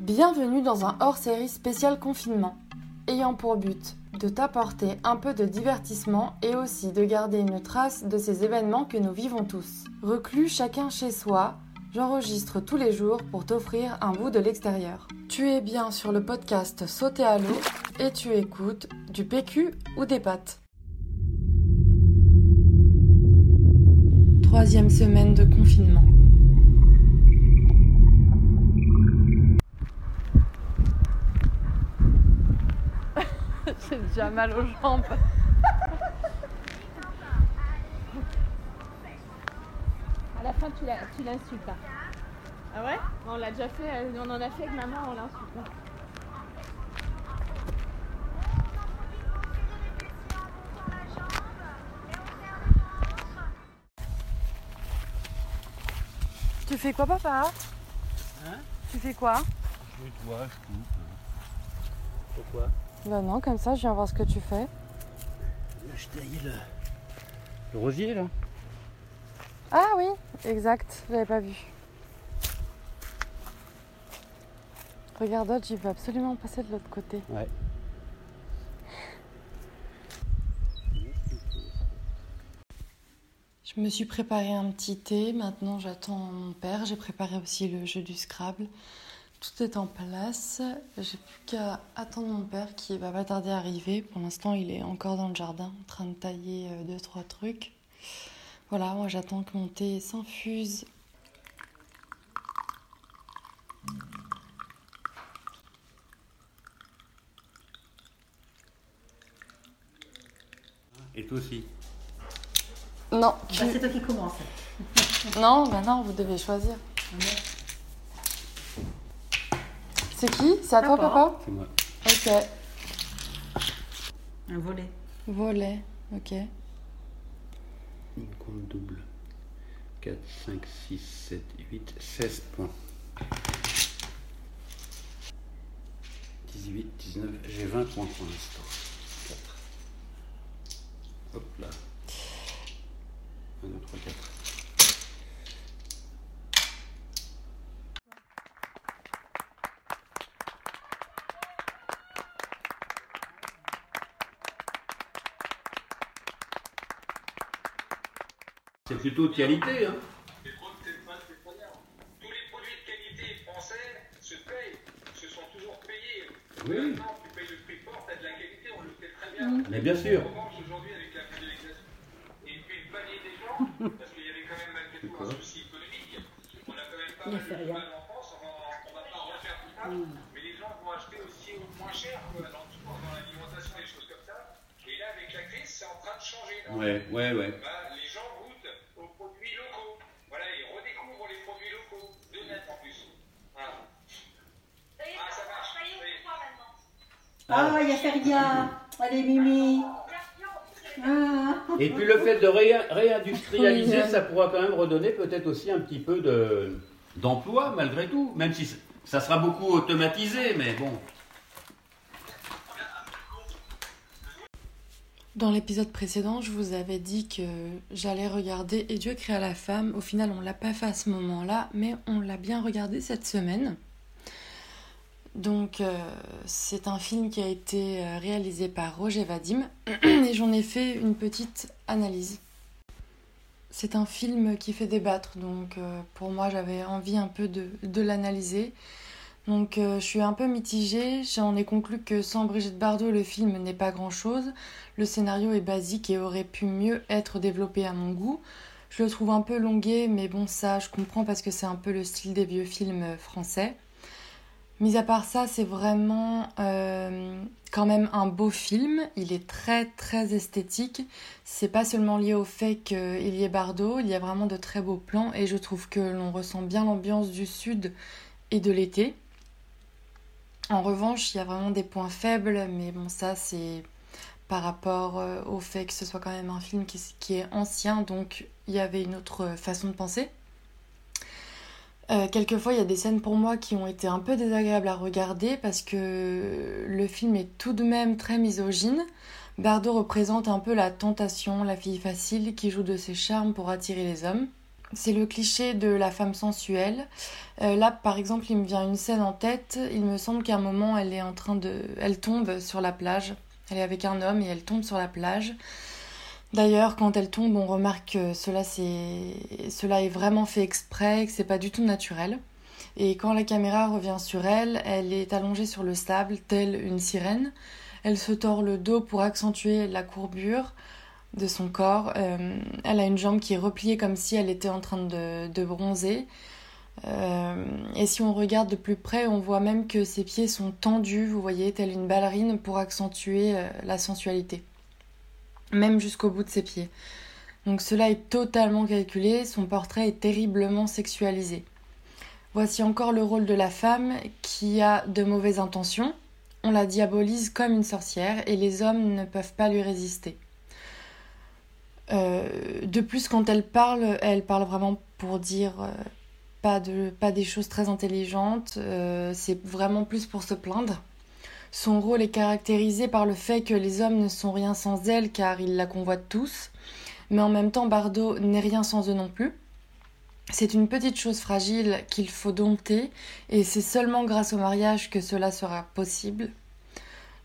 Bienvenue dans un hors-série spécial confinement, ayant pour but de t'apporter un peu de divertissement et aussi de garder une trace de ces événements que nous vivons tous. Reclus chacun chez soi, j'enregistre tous les jours pour t'offrir un bout de l'extérieur. Tu es bien sur le podcast Sauter à l'eau et tu écoutes du PQ ou des pâtes. Troisième semaine de confinement. J'ai déjà mal aux jambes. À la fin, tu la- tu l'insultes. hein. Ah ouais? On l'a déjà fait, euh, on en a fait avec maman, on l'insulte. hein. Tu fais quoi papa? Hein? Tu fais quoi? Je toi, je coupe. Pourquoi? Bah non, comme ça, je viens voir ce que tu fais. Là, je taillais le... le rosier, là. Ah oui, exact, j'avais pas vu. Regarde, Dodge, il veut absolument passer de l'autre côté. Ouais. Je me suis préparé un petit thé, maintenant j'attends mon père. J'ai préparé aussi le jeu du Scrabble. Tout est en place. J'ai plus qu'à attendre mon père qui va pas tarder à arriver. Pour l'instant, il est encore dans le jardin en train de tailler euh, deux, trois trucs. Voilà, moi j'attends que mon thé s'infuse. Et toi aussi? Non, tu- Bah, c'est toi qui commence. non, bah non, vous devez choisir. C'est qui? C'est à toi, Papa. papa? C'est moi. Ok. Un volet. Volet, ok. Une compte double. 4, 5, 6, 7, 8, 16 points. 18, 19, j'ai 20 points pour l'instant. 4. Hop là. C'est plutôt de qualité, hein. Tous les produits de qualité français se payent, se sont toujours payés. Oui. Maintenant, tu payes le prix fort, t'as de la qualité, on le sait très bien. Mais bien sûr. En revanche, aujourd'hui, avec la mondialisation, et puis le panier des gens, parce qu'il y avait quand même malgré tout un souci économique, on a quand même pas mal fait de rien. mal en France, on on va pas refaire tout ça, mais les gens vont acheter aussi au moins cher, quoi, dans tout, dans l'alimentation, des choses comme ça. Et là, avec la crise, c'est en train de changer. là. Ouais, ouais, ouais. Bah, les gens goûtent aux produits locaux. Voilà, ils redécouvrent les produits locaux, de net en plus. Voilà. Ah, ça marche. ça y est. Ah, il y a Feria. Allez, Mimi. Ah. Et puis le fait de ré- réindustrialiser, Oui. ça pourra quand même redonner peut-être aussi un petit peu de d'emploi malgré tout, même si ça sera beaucoup automatisé, mais bon. Dans l'épisode précédent, je vous avais dit que j'allais regarder Et Dieu créa la femme. Au final, on l'a pas fait à ce moment-là, mais on l'a bien regardé cette semaine. Donc, euh, c'est un film qui a été euh, réalisé par Roger Vadim et j'en ai fait une petite analyse. C'est un film qui fait débattre, donc euh, pour moi, j'avais envie un peu de, l'analyser. Donc, je suis un peu mitigée. J'en ai conclu que sans Brigitte Bardot, le film n'est pas grand-chose. Le scénario est basique et aurait pu mieux être développé à mon goût. Je le trouve un peu longué, mais bon, ça, je comprends parce que c'est un peu le style des vieux films français. Mis à part ça, c'est vraiment euh, quand même un beau film. Il est très très esthétique. C'est pas seulement lié au fait qu'il y ait Bardot, il y a vraiment de très beaux plans et je trouve que l'on ressent bien l'ambiance du sud et de l'été. En revanche, il y a vraiment des points faibles, mais bon, ça c'est par rapport euh, au fait que ce soit quand même un film qui, qui est ancien, donc il y avait une autre façon de penser. Euh, quelquefois, il y a des scènes pour moi qui ont été un peu désagréables à regarder parce que le film est tout de même très misogyne. Bardot représente un peu la tentation, la fille facile qui joue de ses charmes pour attirer les hommes. C'est le cliché de la femme sensuelle. Euh, là, par exemple, il me vient une scène en tête. Il me semble qu'à un moment, elle est en train de, elle tombe sur la plage. Elle est avec un homme et elle tombe sur la plage. D'ailleurs, quand elle tombe, on remarque que cela, c'est... cela est vraiment fait exprès, que c'est pas du tout naturel. Et quand la caméra revient sur elle, elle est allongée sur le sable, telle une sirène. Elle se tord le dos pour accentuer la courbure de son corps. Euh, elle a une jambe qui est repliée comme si elle était en train de, de bronzer. Euh, et si on regarde de plus près, on voit même que ses pieds sont tendus, vous voyez, telle une ballerine pour accentuer euh, la sensualité. Même jusqu'au bout de ses pieds. Donc cela est totalement calculé, son portrait est terriblement sexualisé. Voici encore le rôle de la femme qui a de mauvaises intentions. On la diabolise comme une sorcière et les hommes ne peuvent pas lui résister. Euh, de plus, quand elle parle, elle parle vraiment pour dire euh, pas, de, pas des choses très intelligentes, euh, c'est vraiment plus pour se plaindre. Son rôle est caractérisé par le fait que les hommes ne sont rien sans elle car ils la convoitent tous, mais en même temps Bardot n'est rien sans eux non plus. C'est une petite chose fragile qu'il faut dompter et c'est seulement grâce au mariage que cela sera possible.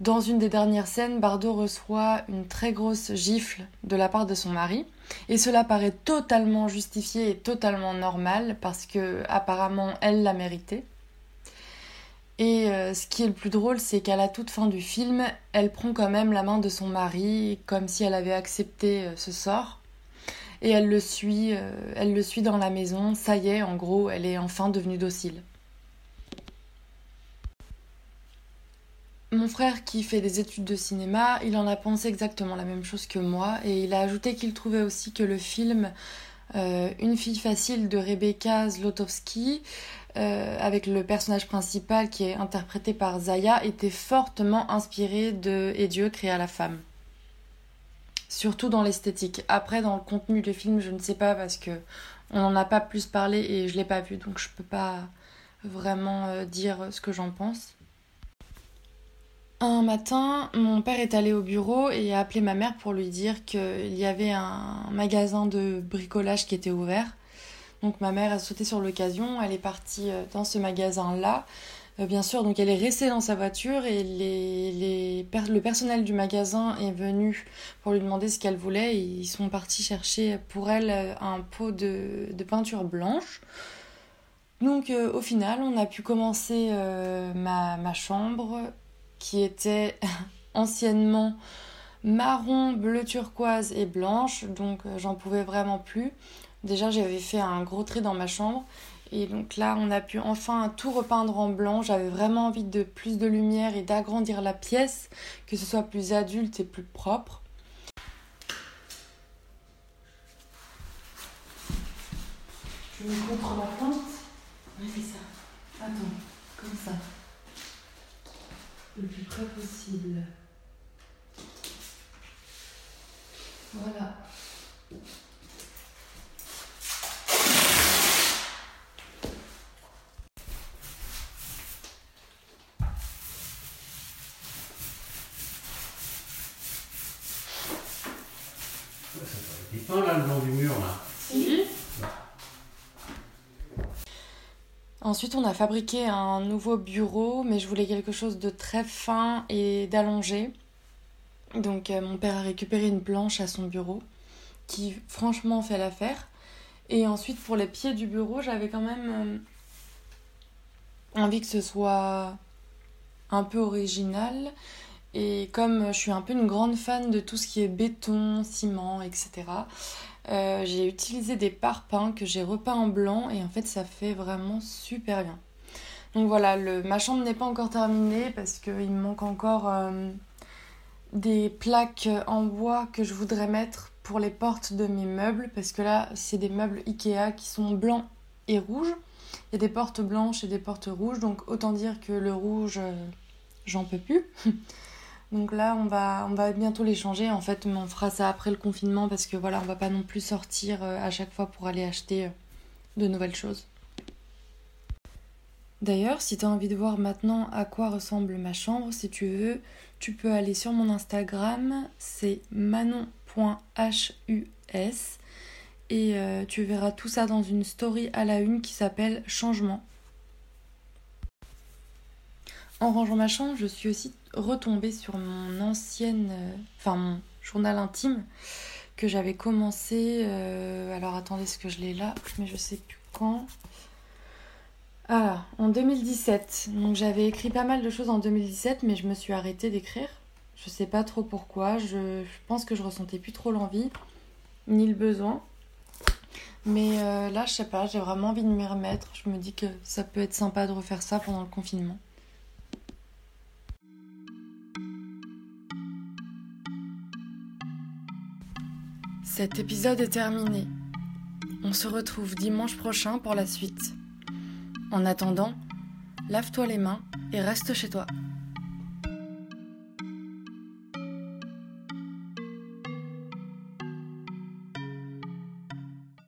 Dans une des dernières scènes, Bardot reçoit une très grosse gifle de la part de son mari, et cela paraît totalement justifié et totalement normal parce que apparemment elle l'a mérité. Et euh, ce qui est le plus drôle, c'est qu'à la toute fin du film, elle prend quand même la main de son mari comme si elle avait accepté euh, ce sort. Et elle le suit, euh, elle le suit dans la maison. Ça y est, en gros, elle est enfin devenue docile. Mon frère qui fait des études de cinéma, il en a pensé exactement la même chose que moi et il a ajouté qu'il trouvait aussi que le film Une fille facile de Rebecca Zlotowski, euh, avec le personnage principal qui est interprété par Zaya, était fortement inspiré de Et Dieu créa la femme. Surtout dans l'esthétique. Après, dans le contenu du film, je ne sais pas parce que on n'en a pas plus parlé et je l'ai pas vu, donc je peux pas vraiment euh, dire ce que j'en pense. Un matin, mon père est allé au bureau et a appelé ma mère pour lui dire qu'il y avait un magasin de bricolage qui était ouvert. Donc ma mère a sauté sur l'occasion, elle est partie euh, dans ce magasin-là. Euh, bien sûr, donc elle est restée dans sa voiture et les, le personnel du magasin est venu pour lui demander ce qu'elle voulait. Et ils sont partis chercher pour elle euh, un pot de, peinture blanche. Donc au final, on a pu commencer ma, ma chambre qui était anciennement marron, bleu turquoise et blanche, donc euh, j'en pouvais vraiment plus. Déjà j'avais fait un gros trait dans ma chambre et donc là on a pu enfin tout repeindre en blanc. J'avais vraiment envie de plus de lumière et d'agrandir la pièce, que ce soit plus adulte et plus propre. Je me contre la plante. Oui, c'est ça. Attends, comme ça le plus près possible. Voilà. Il peint là le long du mur là. Si. Ensuite, on a fabriqué un nouveau bureau, mais je voulais quelque chose de très fin et d'allongé. Donc, euh, mon père a récupéré une planche à son bureau, qui franchement fait l'affaire. Et ensuite, pour les pieds du bureau, j'avais quand même euh, envie que ce soit un peu original. Et comme je suis un peu une grande fan de tout ce qui est béton, ciment, etc., euh, j'ai utilisé des parpaings que j'ai repeints en blanc et en fait ça fait vraiment super bien. Donc voilà, le, ma chambre n'est pas encore terminée parce qu'il me manque encore euh, des plaques en bois que je voudrais mettre pour les portes de mes meubles parce que là c'est des meubles Ikea qui sont blancs et rouges. Il y a des portes blanches et des portes rouges donc autant dire que le rouge euh, j'en peux plus. Donc là, on va, on va bientôt les changer. En fait, on fera ça après le confinement parce que voilà, on va pas non plus sortir euh, à chaque fois pour aller acheter euh, de nouvelles choses. D'ailleurs, si tu as envie de voir maintenant à quoi ressemble ma chambre, si tu veux, tu peux aller sur mon Instagram, c'est manon.hus Et euh, tu verras tout ça dans une story à la une qui s'appelle Changement. En rangeant ma chambre, je suis aussi retombée sur mon ancienne, euh, enfin mon journal intime que j'avais commencé. euh, alors attendez, ce que je l'ai là, mais je sais plus quand. Ah, en 2017. Donc j'avais écrit pas mal de choses en 2017, mais je me suis arrêtée d'écrire. Je sais pas trop pourquoi. Je, pense que je ressentais plus trop l'envie, ni le besoin. Mais euh, là, je sais pas, j'ai vraiment envie de m'y remettre. Je me dis que ça peut être sympa de refaire ça pendant le confinement. Cet épisode est terminé. On se retrouve dimanche prochain pour la suite. En attendant, lave-toi les mains et reste chez toi.